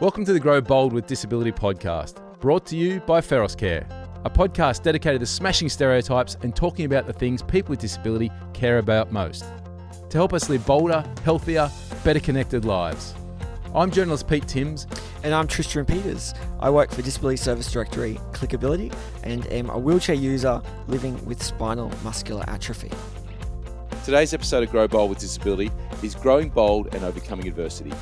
Welcome to the Grow Bold with Disability podcast, brought to you by Feros Care, a podcast dedicated to smashing stereotypes and talking about the things people with disability care about most to help us live bolder, healthier, better connected lives. I'm journalist Pete Timms. And I'm Tristan Peters. I work for Disability Service Directory Clickability and am a wheelchair user living with spinal muscular atrophy. Today's episode of Grow Bold with Disability is Growing Bold and Overcoming Adversity.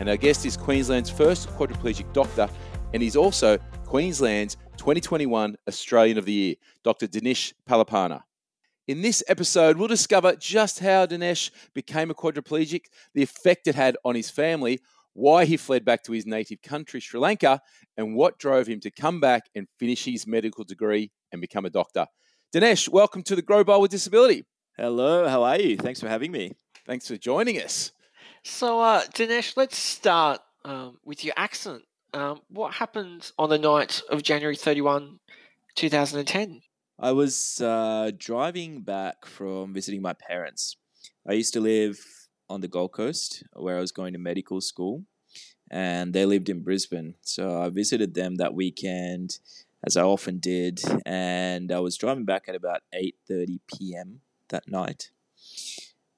And our guest is Queensland's first quadriplegic doctor, and he's also Queensland's 2021 Australian of the Year, Dr. Dinesh Palipana. In this episode, we'll discover just how Dinesh became a quadriplegic, the effect it had on his family, why he fled back to his native country, Sri Lanka, and what drove him to come back and finish his medical degree and become a doctor. Dinesh, welcome to the Grow Bold with Disability. Hello, how are you? Thanks for having me. Thanks for joining us. So, uh, Dinesh, let's start um, with your accident. Um, what happened on the night of January 31, 2010? I was uh, driving back from visiting my parents. I used to live on the Gold Coast where I was going to medical school, and they lived in Brisbane. So I visited them that weekend, as I often did, and I was driving back at about 8:30 p.m. that night.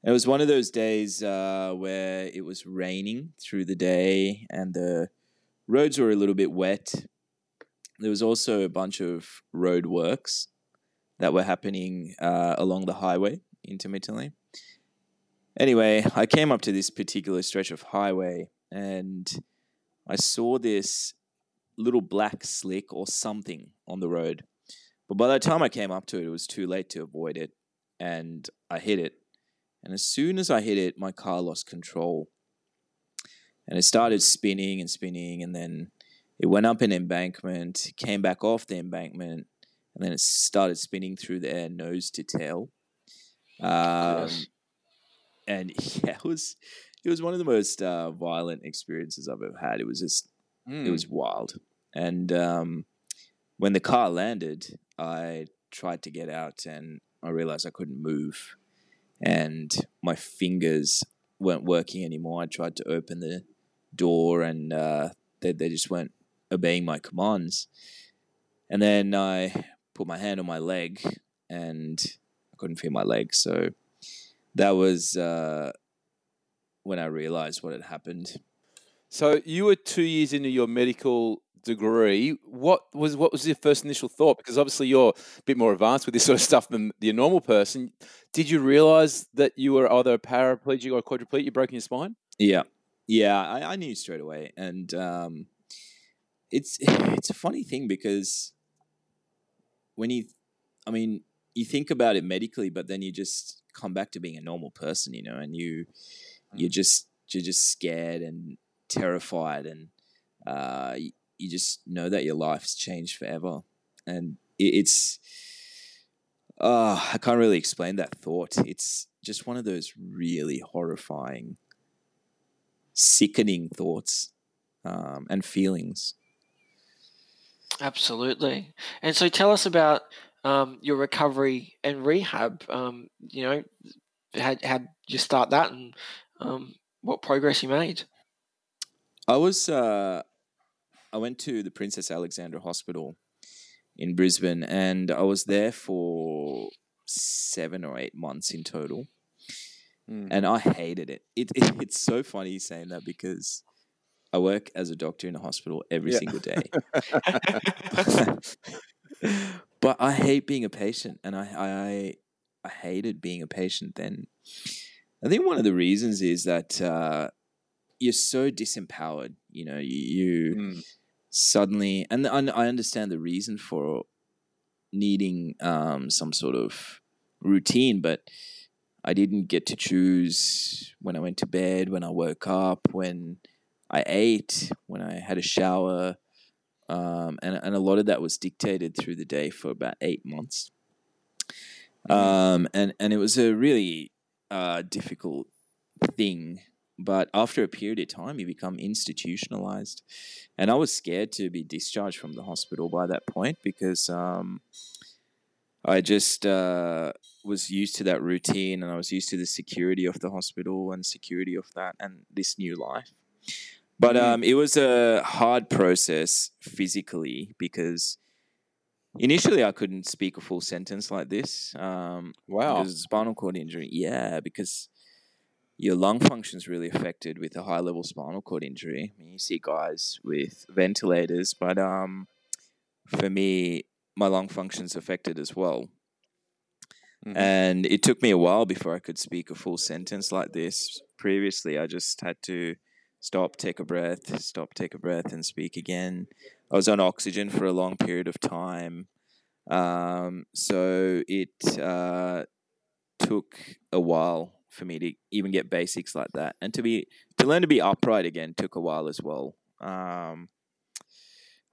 It was one of those days uh, where it was raining through the day and the roads were a little bit wet. There was also a bunch of road works that were happening uh, along the highway intermittently. Anyway, I came up to this particular stretch of highway and I saw this little black slick or something on the road. But by the time I came up to it, it was too late to avoid it and I hit it and as soon as I hit it, my car lost control. And it started spinning and spinning. And then it went up an embankment, came back off the embankment, and then it started spinning through the air, nose to tail. Um, and yeah, it was it was one of the most uh, violent experiences I've ever had. It was just mm. it was wild. And um, when the car landed, I tried to get out, and I realized I couldn't move and my fingers weren't working anymore. I tried to open the door and uh, they, they just weren't obeying my commands. And then I put my hand on my leg and I couldn't feel my leg. So that was uh, when I realized what had happened. So you were two years into your medical degree, what was what was your first initial thought? Because obviously you're a bit more advanced with this sort of stuff than the normal person. Did you realize that you were either a paraplegic or a quadriplegic? You broken your spine? Yeah, yeah, I, I knew straight away, and um, it's it's a funny thing because when you, I mean, you think about it medically, but then you just come back to being a normal person, you know, and you you're mm. just you're just scared and terrified and uh, you just know that your life's changed forever, and it's uh, I can't really explain that thought. It's just one of those really horrifying, sickening thoughts um, and feelings. Absolutely. And so tell us about um, your recovery and rehab. Um, you know, how, how you start that and um, what progress you made? I was uh, I went to the Princess Alexandra Hospital in Brisbane, and I was there for seven or eight months in total, mm. and I hated it. It, it. It's so funny saying that because I work as a doctor in a hospital every yeah. single day, but I hate being a patient, and I, I I hated being a patient then. I think one of the reasons is that uh, you're so disempowered. You know, you, mm suddenly, and I understand the reason for needing um, some sort of routine, but I didn't get to choose when I went to bed, when I woke up, when I ate, when I had a shower. Um, and, and a lot of that was dictated through the day for about eight months. Mm-hmm. Um, and, and it was a really uh, difficult thing but after a period of time, you become institutionalized. And I was scared to be discharged from the hospital by that point because um, I just uh, was used to that routine and I was used to the security of the hospital and security of that and this new life. But Mm. um, it was a hard process physically because initially I couldn't speak a full sentence like this. Um, Wow. because of spinal cord injury. Yeah, because your lung function's really affected with a high level spinal cord injury. I mean, you see guys with ventilators, but um, for me, my lung function's affected as well. Mhm. And it took me a while before I could speak a full sentence like this. Previously, I just had to stop, take a breath, stop, take a breath, and speak again. I was on oxygen for a long period of time. Um, so it uh, took a while for me to even get basics like that, and to be to learn to be upright again took a while as well. Um,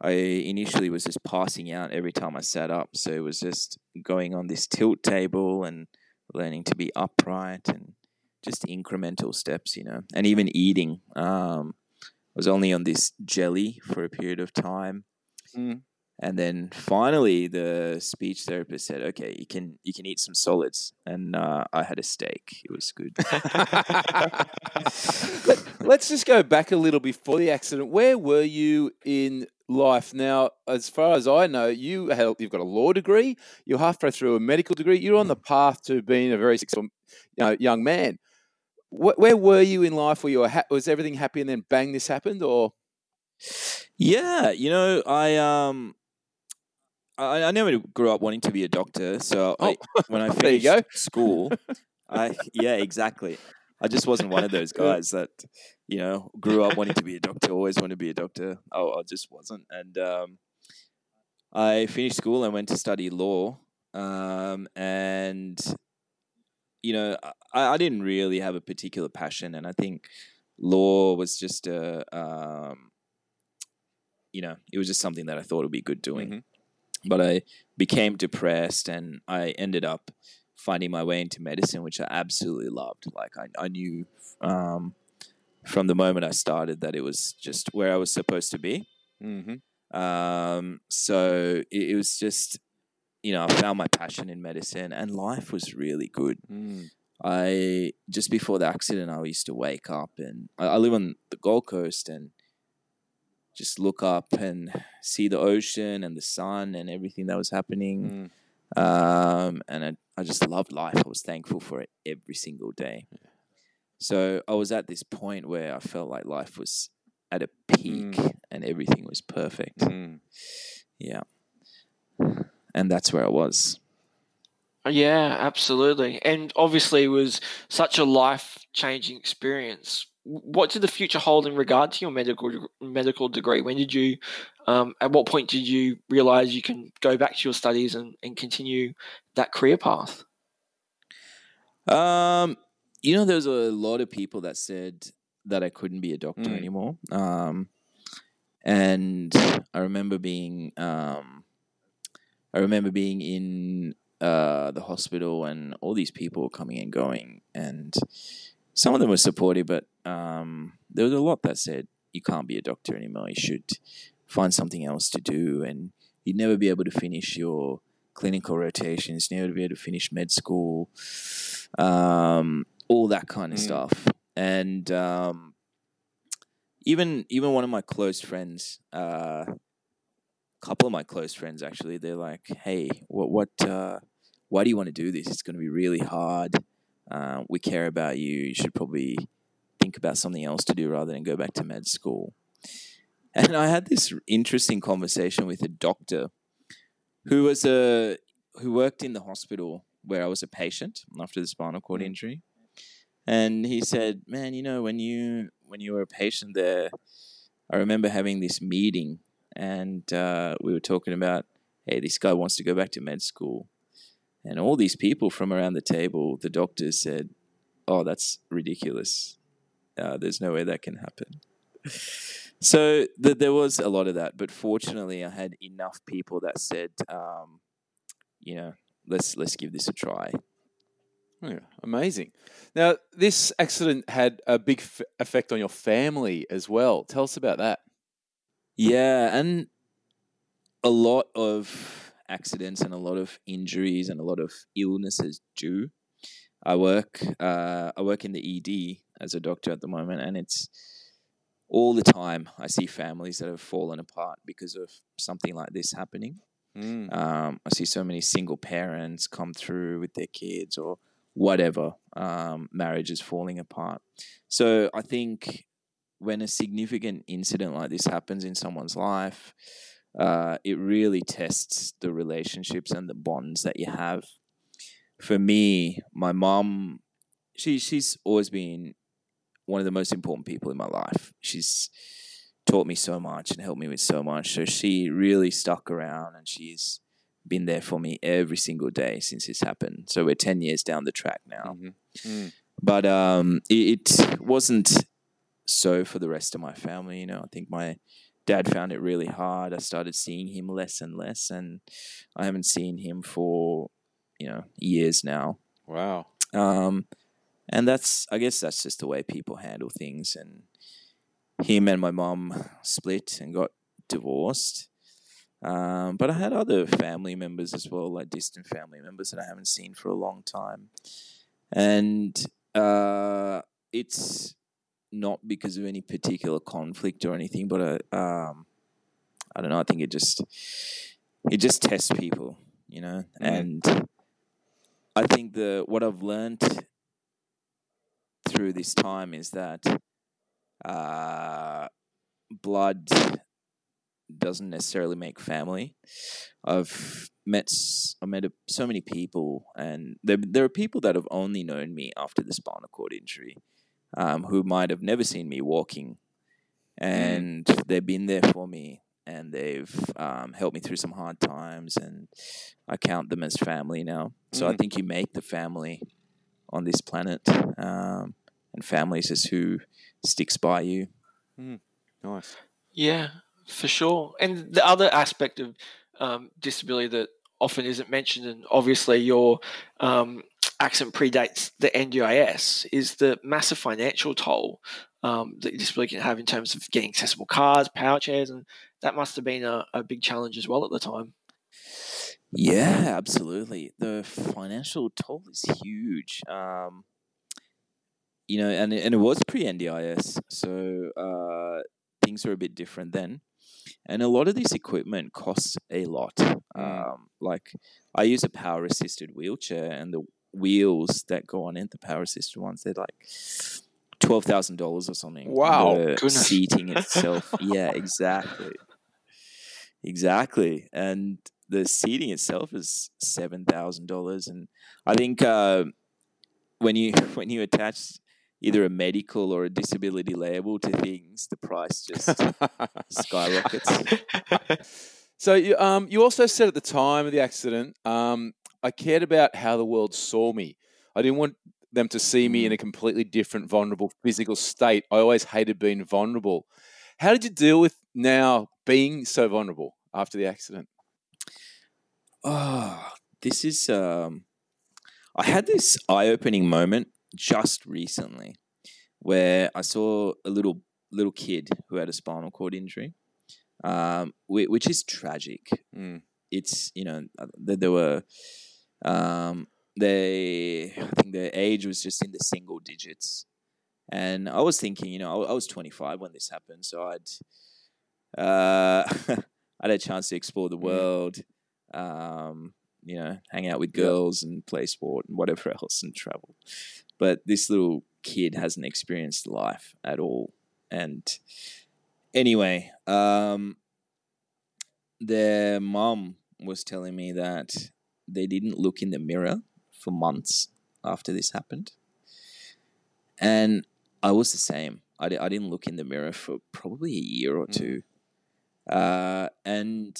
I initially was just passing out every time I sat up, so it was just going on this tilt table and learning to be upright and just incremental steps, you know, and even eating. Um, I was only on this jelly for a period of time. Mm. And then finally, the speech therapist said, "Okay, you can you can eat some solids." And uh, I had a steak. It was good. Let, let's just go back a little before the accident. Where were you in life? Now, as far as I know, you have, you've got a law degree. You're halfway through a medical degree. You're on the path to being a very successful you know, young man. Wh- Where were you in life? Were you ha- was everything happy and then bang, this happened, or Yeah, you know, I um, I, I never grew up wanting to be a doctor. So I, when I finished school, I yeah, exactly. I just wasn't one of those guys that you know grew up wanting to be a doctor, always wanted to be a doctor. Oh, I just wasn't. And um, I finished school and went to study law. Um, and you know, I, I didn't really have a particular passion, and I think law was just a um, you know, it was just something that I thought would be good doing. Mhm. But I became depressed and I ended up finding my way into medicine, which I absolutely loved. Like I, I knew um, from the moment I started that it was just where I was supposed to be. mm-hmm. Um, so it, it was just, you know, I found my passion in medicine and life was really good. mm. I just before the accident, I used to wake up and I, I live on the Gold Coast and just look up and see the ocean and the sun and everything that was happening. Mm. Um, and I, I just loved life. I was thankful for it every single day. So I was at this point where I felt like life was at a peak and everything was perfect. Mm. Yeah. And that's where I was. Yeah, absolutely. And obviously, it was such a life changing experience. W- What did the future hold in regard to your medical medical degree? When did you, um, at what point did you realize you can go back to your studies and, and continue that career path? Um, you know, there's a lot of people that said that I couldn't be a doctor Mm. anymore. Um, and I remember being, um, I remember being in uh, the hospital and all these people were coming and going, and some of them were supportive, but um, there was a lot that said you can't be a doctor anymore. You should find something else to do, and you'd never be able to finish your clinical rotations, never be able to finish med school, um, all that kind of Mm. stuff. And um, even even one of my close friends, a couple of my close friends actually, they're like, "Hey, what what? Uh, why do you want to do this? It's going to be really hard. Uh, we care about you. You should probably think about something else to do rather than go back to med school." And I had this interesting conversation with a doctor who was a who worked in the hospital where I was a patient after the spinal cord Mm. injury, and he said, "Man, you know when you when you were a patient there, I remember having this meeting, and uh, we were talking about, hey, this guy wants to go back to med school, and all these people from around the table, the doctors said, oh, that's ridiculous. Uh, there's no way that can happen." So th- there was a lot of that, but fortunately, I had enough people that said, um, you know, let's let's give this a try. Yeah, amazing. Now, this accident had a big f- effect on your family as well. Tell us about that. Yeah, and a lot of accidents and a lot of injuries and a lot of illnesses do. I work uh, I work in the ED as a doctor at the moment, and it's all the time I see families that have fallen apart because of something like this happening. Mm. Um, I see so many single parents come through with their kids or whatever, um, marriages falling apart. So I think when a significant incident like this happens in someone's life, uh, it really tests the relationships and the bonds that you have. For me, my mom, she she's always been one of the most important people in my life. She's taught me so much and helped me with so much. So she really stuck around and she's been there for me every single day since this happened. So we're 10 years down the track now. Mhm. Mm. But um, it, it wasn't so for the rest of my family. You know, I think my dad found it really hard. I started seeing him less and less, and I haven't seen him for, you know, years now. Wow. Um, and that's, I guess, that's just the way people handle things. And him and my mom split and got divorced. Um, but I had other family members as well, like distant family members that I haven't seen for a long time. And uh, it's not because of any particular conflict or anything, but uh, um, I don't know. I think it just it just tests people, you know. Mhm. And I think the what I've learned through this time is that uh, blood doesn't necessarily make family. I've met I met a, so many people, and there there are people that have only known me after the spinal cord injury, um, who might have never seen me walking, and they've been there for me, and they've um, helped me through some hard times, and I count them as family now. So I Mm. think you make the family on this planet, um, and families is who sticks by you. Nice. Yeah, for sure. And the other aspect of um, disability that often isn't mentioned, and obviously your um, accident predates the NDIS, is the massive financial toll um, that disability can have in terms of getting accessible cars, power chairs, and that must have been a, a big challenge as well at the time. Yeah, absolutely. The financial toll is huge. Um, you know, and it- and it was pre NDIS, so uh, things were a bit different then. And a lot of this equipment costs a lot. Um, like I use a power assisted wheelchair, and the wheels that go on it, the power assisted ones, they're like twelve thousand dollars or something. Wow. The Goodness. seating itself, yeah, exactly, exactly, and the seating itself is seven thousand dollars, and I think uh, when you when you attach either a medical or a disability label to things, the price just skyrockets. So you, um, you also said at the time of the accident, um, I cared about how the world saw me. I didn't want them to see me in a completely different, vulnerable physical state. I always hated being vulnerable. How did you deal with now being so vulnerable after the accident? Oh, this is um I had this eye-opening moment just recently where I saw a little little kid who had a spinal cord injury. Um which is tragic. Mm. It's, you know, uh, there were um they I think their age was just in the single digits. And I was thinking, you know, I, I was 25 when this happened, so I'd uh I had a chance to explore the Mm. world um, you know, hang out with girls and play sport and whatever else and travel. But this little kid hasn't experienced life at all. And anyway, um, their mum was telling me that they didn't look in the mirror for months after this happened. And I was the same. I, I didn't look in the mirror for probably a year or Mm. two. Uh, and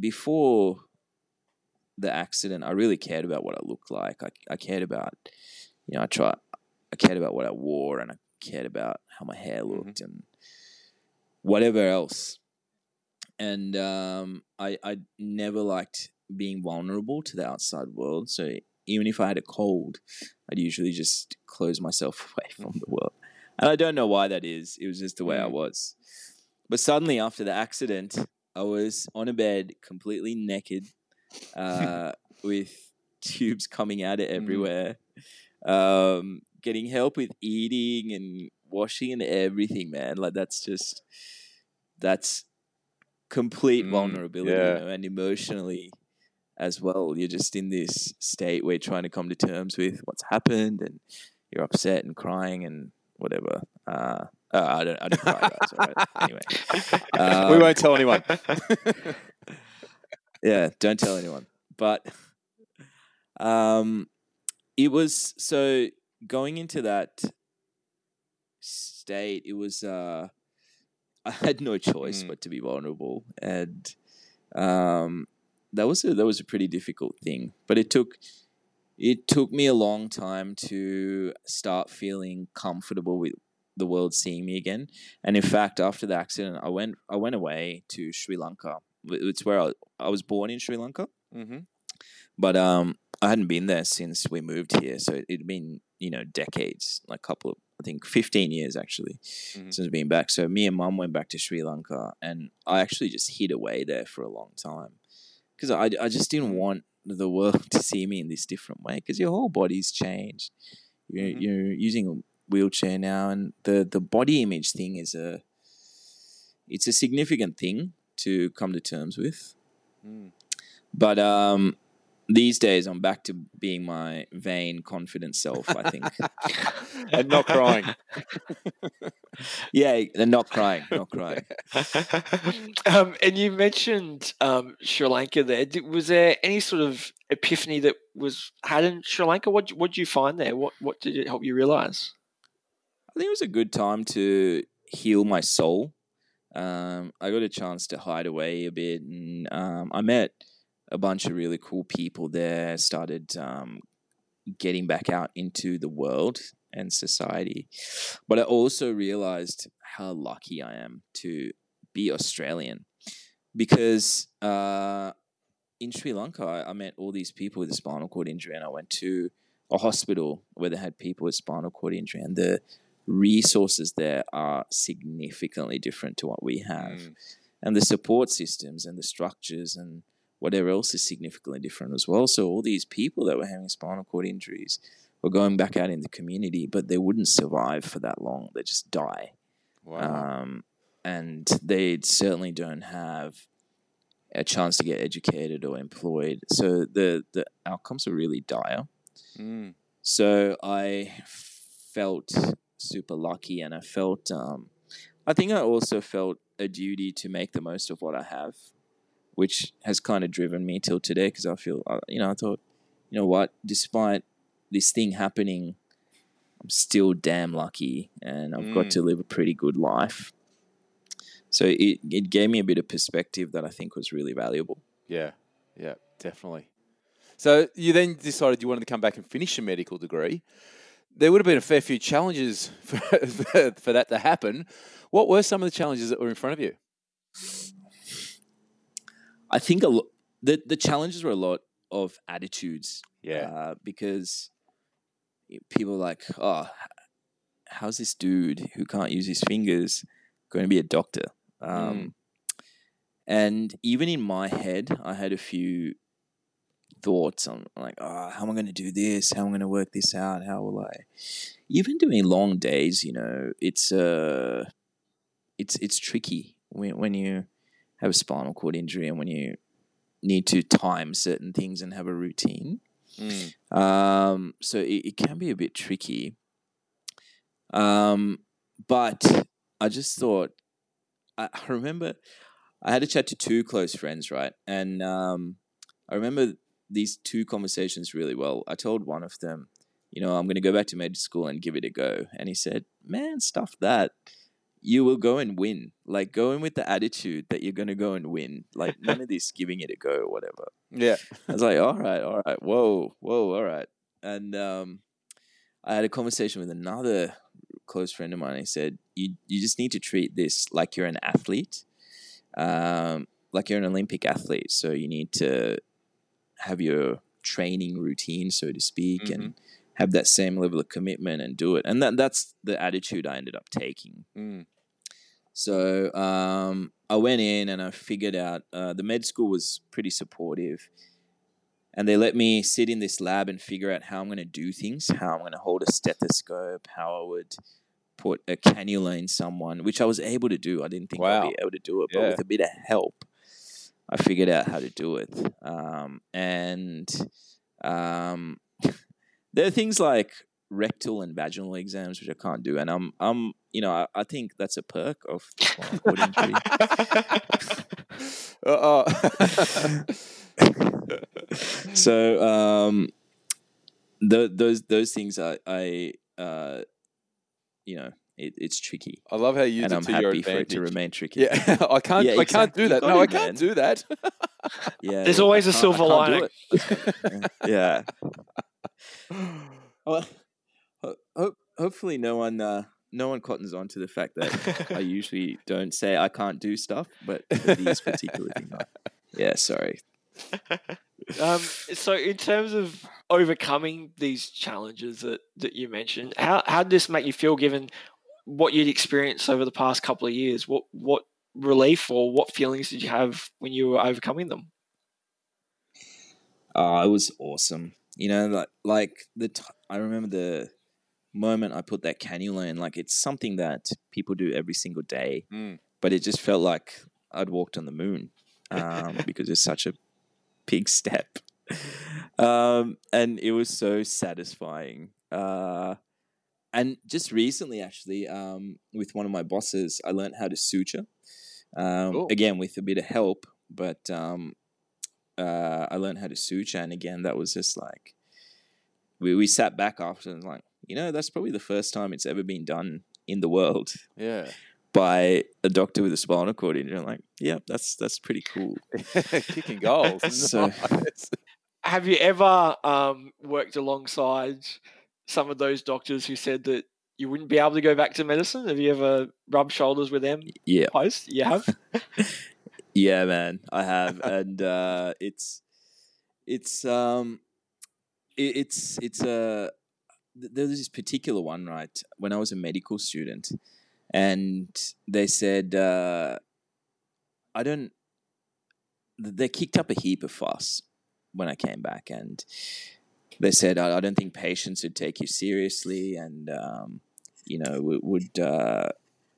before the accident, I really cared about what I looked like. I, I cared about, you know, I try, I cared about what I wore and I cared about how my hair looked and whatever else. And um, I, I never liked being vulnerable to the outside world. So even if I had a cold, I'd usually just close myself away from the world. And I don't know why that is. It was just the way I Mm. was. But suddenly, after the accident, I was on a bed, completely naked, uh, with tubes coming out of everywhere, um, getting help with eating and washing and everything, man. Like that's just that's complete Mm, vulnerability, yeah. you know, and emotionally as well. You're just in this state where you're trying to come to terms with what's happened, and you're upset and crying and whatever. Uh, uh, I don't, I don't cry, guys. Right. Anyway, we Um, won't tell anyone. yeah, don't tell anyone. But um, it was so going into that state. It was uh, I had no choice Mm. but to be vulnerable, and um, that was a, that was a pretty difficult thing. But it took it took me a long time to start feeling comfortable with the world seeing me again. And in fact, after the accident, I went I went away to Sri Lanka. It's where I, I was born in Sri Lanka, hmm but um, I hadn't been there since we moved here. So it, it'd been you know decades, like a couple of I think fifteen years actually Mhm. since being back. So me and mum went back to Sri Lanka, and I actually just hid away there for a long time because I I just didn't want the world to see me in this different way because your whole body's changed. You're, Mhm. you're using a wheelchair now, and the the body image thing is a it's a significant thing to come to terms with. Mm. But um, these days, I'm back to being my vain, confident self. I think. and not crying. yeah, and not crying, not crying. um, and you mentioned um, Sri Lanka there. Was there any sort of epiphany that was had in Sri Lanka? What what did you find there? What what did it help you realize? I think it was a good time to heal my soul. Um, I got a chance to hide away a bit, and um, I met a bunch of really cool people there. Started um, getting back out into the world and society, but I also realized how lucky I am to be Australian because uh, in Sri Lanka I, I met all these people with a spinal cord injury, and I went to a hospital where they had people with spinal cord injury, and the resources there are significantly different to what we have. Mm. And the support systems and the structures and whatever else is significantly different as well. So all these people that were having spinal cord injuries were going back out in the community, but they wouldn't survive for that long. They just die. Wow. Um, and they certainly don't have a chance to get educated or employed. So the, the outcomes are really dire. Mm. So I felt super lucky, and I felt, um, I think I also felt a duty to make the most of what I have, which has kind of driven me till today. Because I feel, uh, you know, I thought, you know what, despite this thing happening, I'm still damn lucky, and I've got Mm. to live a pretty good life. So it it gave me a bit of perspective that I think was really valuable. Yeah, yeah, definitely. So you then decided you wanted to come back and finish a medical degree. There would have been a fair few challenges for, for, for that to happen. What were some of the challenges that were in front of you? I think a lo- the the challenges were a lot of attitudes. Yeah. uh, because people like, oh, how's this dude who can't use his fingers going to be a doctor? Um, And even in my head, I had a few thoughts on like, oh, how am I going to do this? How am I going to work this out? How will I? Even doing long days, you know, it's uh, it's it's tricky when when you have a spinal cord injury and when you need to time certain things and have a routine. Mm. Um, so it, it can be a bit tricky. Um, but I just thought, I, I remember I had a chat to two close friends, right? And um, I remember these two conversations really well. I told one of them, you know, I'm going to go back to med school and give it a go. And he said, man, stuff that. You will go and win. Like, go in with the attitude that you're going to go and win. Like, none of this giving it a go or whatever. Yeah. I was like, all right, all right, whoa, whoa, all right. And um, I had a conversation with another close friend of mine. He said, you, you just need to treat this like you're an athlete, um, like you're an Olympic athlete. So you need to have your training routine, so to speak, and have that same level of commitment and do it. And that, that's the attitude I ended up taking. Mm. So um, I went in and I figured out uh, the med school was pretty supportive. And they let me sit in this lab and figure out how I'm going to do things, how I'm going to hold a stethoscope, how I would put a cannula in someone, which I was able to do. I didn't think I'd be able to do it, but Yeah. with a bit of help, I figured out how to do it. Um, and um, there are things like rectal and vaginal exams which I can't do, and I'm I'm you know I, I think that's a perk of the injury. Uh-oh. so um th- those those things I I uh you know it, it's tricky I love how you use and I'm to your happy for it to remain tricky. Yeah, I can't. Yeah, I can't do that. You got No, I can't man. do that. Yeah, There's yeah, always a silver lining. yeah. Well, ho- ho- hopefully no one uh, no one cottons on to the fact that I usually don't say I can't do stuff, but for these particular things, yeah, sorry. um, so, in terms of overcoming these challenges that, that you mentioned, how how did this make you feel given what you'd experienced over the past couple of years? What what relief or what feelings did you have when you were overcoming them? Oh, it was awesome. You know, like like the t- I remember the moment I put that cannula in. Like it's something that people do every single day, Mm. but it just felt like I'd walked on the moon um, because it's such a big step, um, and it was so satisfying. Uh, and just recently, actually, um, with one of my bosses, I learned how to suture. Um, Cool. Again, with a bit of help, but um, uh, I learned how to suture, and again, that was just like we we sat back after and like, you know, that's probably the first time it's ever been done in the world Yeah, by a doctor with a spinal cord injury. I'm like, yeah, that's that's pretty cool. kicking goals. So- Nice. Have you ever um, worked alongside some of those doctors who said that you wouldn't be able to go back to medicine? Have you ever rubbed shoulders with them Yeah, post? You have? yeah, man, I have, and uh, it's it's um it, it's it's a th- was this particular one right when I was a medical student, and they said uh, I don't. They kicked up a heap of fuss when I came back, and they said I, I don't think patients would take you seriously, and um, you know would, would uh,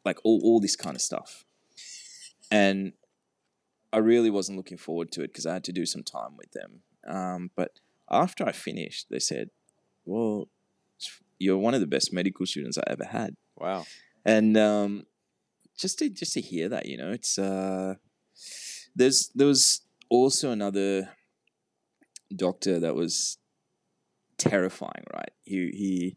like all all this kind of stuff, and I really wasn't looking forward to it because I had to do some time with them. Um, but after I finished, they said, "Well, you're one of the best medical students I ever had." Wow. and um, just to just to hear that, you know, it's uh, there's there was also another doctor that was terrifying, right? He he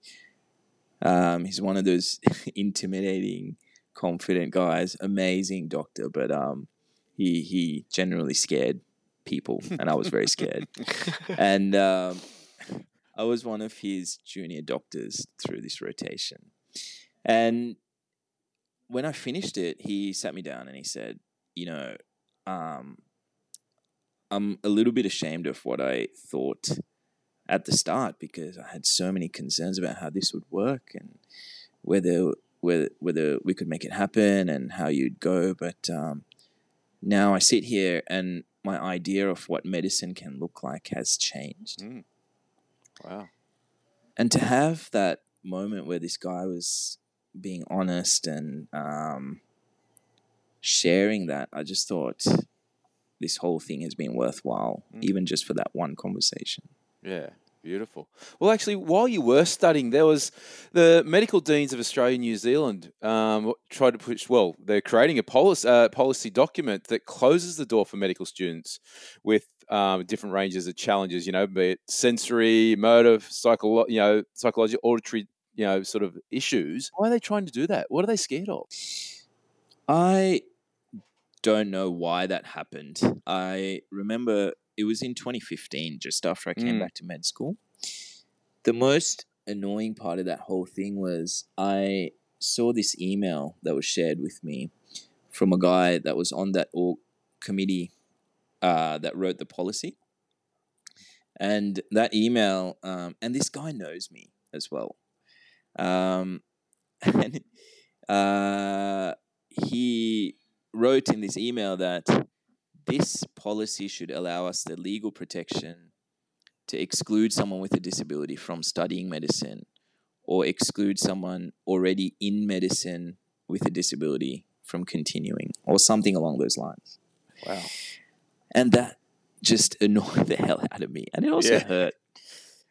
um, he's one of those intimidating, confident guys. Amazing doctor, but um, he he generally scared people, and I was very scared and um, I was one of his junior doctors through this rotation. And when I finished it, he sat me down and he said, "You know, um, I'm a little bit ashamed of what I thought at the start because I had so many concerns about how this would work and whether whether whether we could make it happen and how you'd go. But um, now I sit here and my idea of what medicine can look like has changed. Wow. And to have that moment where this guy was being honest and um, sharing that, I just thought this whole thing has been worthwhile, Mm. even just for that one conversation. Yeah, beautiful. Well, actually, while you were studying, there was the medical deans of Australia and New Zealand um, tried to push. Well, they're creating a policy uh, policy document that closes the door for medical students with um, different ranges of challenges. You know, be it sensory, motor, psycholo- you know, psychological, auditory, you know, sort of issues. Why are they trying to do that? What are they scared of? I don't know why that happened. I remember it was in 2015, just after I came Mm. back to med school. The most annoying part of that whole thing was I saw this email that was shared with me from a guy that was on that org committee uh, that wrote the policy. And that email, um, and this guy knows me as well. Um, and uh, he wrote in this email that this policy should allow us the legal protection to exclude someone with a disability from studying medicine or exclude someone already in medicine with a disability from continuing or something along those lines. Wow. And that just annoyed the hell out of me. And it also Yeah. hurt.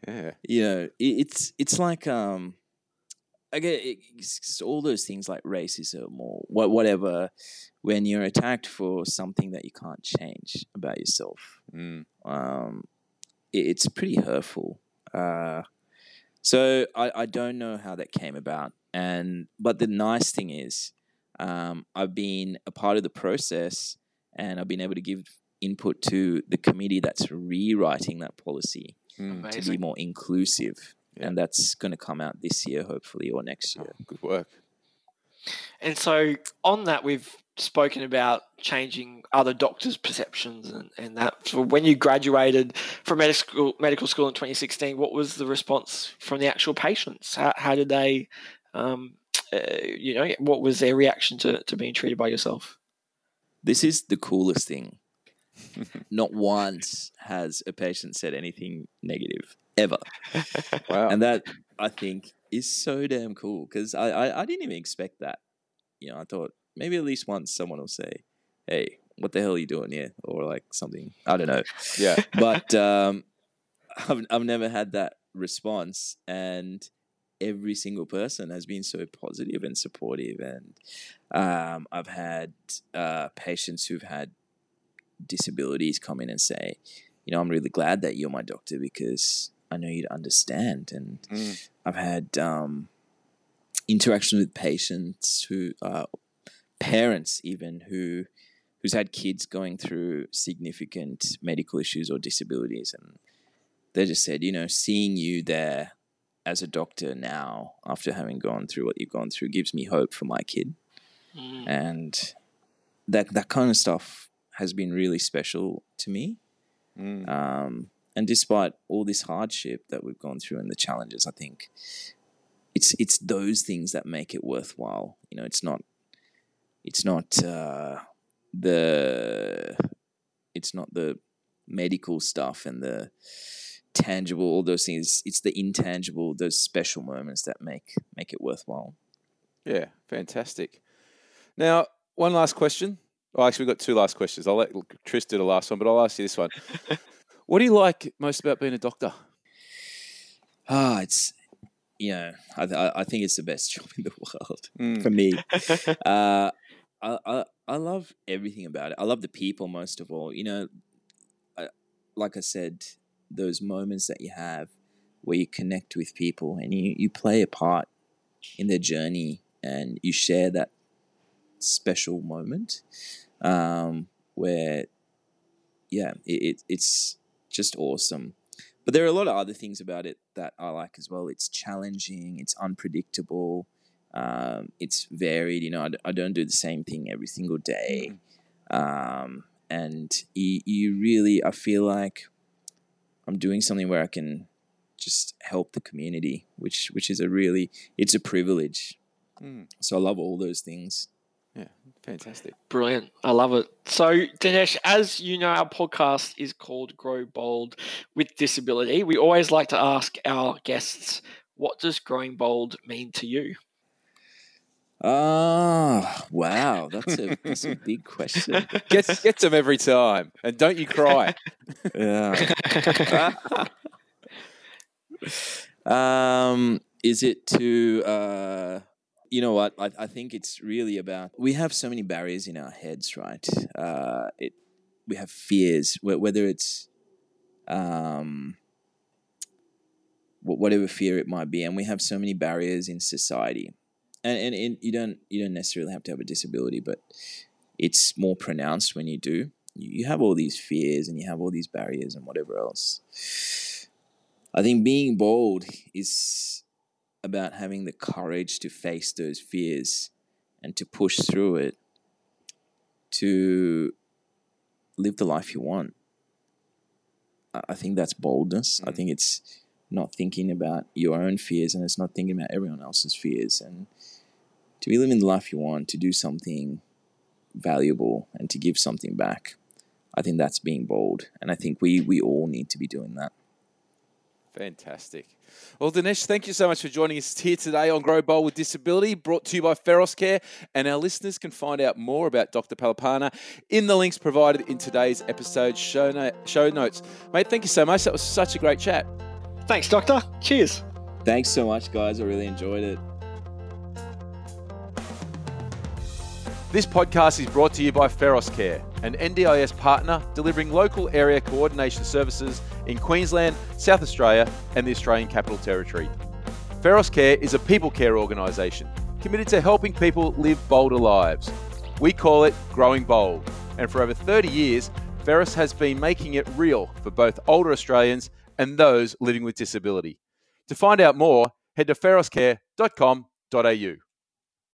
Yeah. You know, it, it's it's like um I get it, it's all those things like racism or what whatever when you're attacked for something that you can't change about yourself Mm. um, it, it's pretty hurtful. Uh, so I, I don't know how that came about, and but the nice thing is, um, I've been a part of the process, and I've been able to give input to the committee that's rewriting that policy Mm. to be more inclusive, Yeah. and that's going to come out this year, hopefully, or next year. Good work. And so on that, we've spoken about changing other doctors' perceptions and, and that. So when you graduated from medical school, medical school in 2016, what was the response from the actual patients? How, how did they, um, uh, you know, what was their reaction to, to being treated by yourself? This is the coolest thing. Not once has a patient said anything negative ever. Wow. and that I think is so damn cool because I, I I didn't even expect that. You know, I thought maybe at least once someone will say, "Hey, what the hell are you doing here?" or like something. I don't know, yeah. but um, I've I've never had that response, and every single person has been so positive and supportive, and um, I've had uh, patients who've had disabilities come in and say, you know, I'm really glad that you're my doctor because I know you'd understand. And Mm. I've had um, interaction with patients who, uh, parents even who, who's had kids going through significant medical issues or disabilities, and they just said, you know, seeing you there as a doctor now after having gone through what you've gone through gives me hope for my kid Mm. and that that kind of stuff has been really special to me. Mm. Um, and despite all this hardship that we've gone through and the challenges, I think it's it's those things that make it worthwhile. You know, it's not it's not uh, the it's not the medical stuff and the tangible all those things. It's the intangible, those special moments that make make it worthwhile. Yeah, fantastic. Now, one last question. Oh, actually, we've got two last questions. I'll let Tris do the last one, but I'll ask you this one. what do you like most about being a doctor? Ah, it's you know, I, I I think it's the best job in the world Mm. for me. uh, I, I I love everything about it. I love the people most of all. You know, I, like I said, those moments that you have where you connect with people and you you play a part in their journey and you share that special moment um, where yeah it, it, it's just awesome. But there are a lot of other things about it that i like as well. It's challenging it's unpredictable um, it's varied you know I, d- I don't do the same thing every single day. Um, and you, you really i feel like i'm doing something where i can just help the community which which is a really it's a privilege. Mm. so i love all those things Yeah, fantastic. Brilliant. I love it. So, Dinesh, as you know, our podcast is called Grow Bold with Disability. We always like to ask our guests, what does growing bold mean to you? Ah, wow, that's a that's a big question. Gets gets them every time, and don't you cry. Yeah. um, is it to uh, you know what? I, I think it's really about we have so many barriers in our heads, right? Uh, it we have fears, whether it's um, whatever fear it might be, and we have so many barriers in society. And, and, and you don't you don't necessarily have to have a disability, but it's more pronounced when you do. You you have all these fears and you have all these barriers and whatever else. I think being bold is about having the courage to face those fears and to push through it to live the life you want. I I think that's boldness. I Mm. think it's not thinking about your own fears and it's not thinking about everyone else's fears and to be living the life you want, to do something valuable and to give something back. I think that's being bold. And I think we we all need to be doing that. Fantastic. Well, Dinesh, thank you so much for joining us here today on Grow Bold with Disability, brought to you by Feros Care. And our listeners can find out more about Dr. Palipana in the links provided in today's episode show, no- show notes. Mate, thank you so much. That was such a great chat. Thanks, Doctor. Cheers. Thanks so much, guys. I really enjoyed it. This podcast is brought to you by Feros Care, an NDIS partner delivering local area coordination services in Queensland, South Australia, and the Australian Capital Territory. Feros Care is a people care organisation committed to helping people live bolder lives. We call it Growing Bold, and for over 30 years, Feros has been making it real for both older Australians and those living with disability. To find out more, head to feroscare.com.au.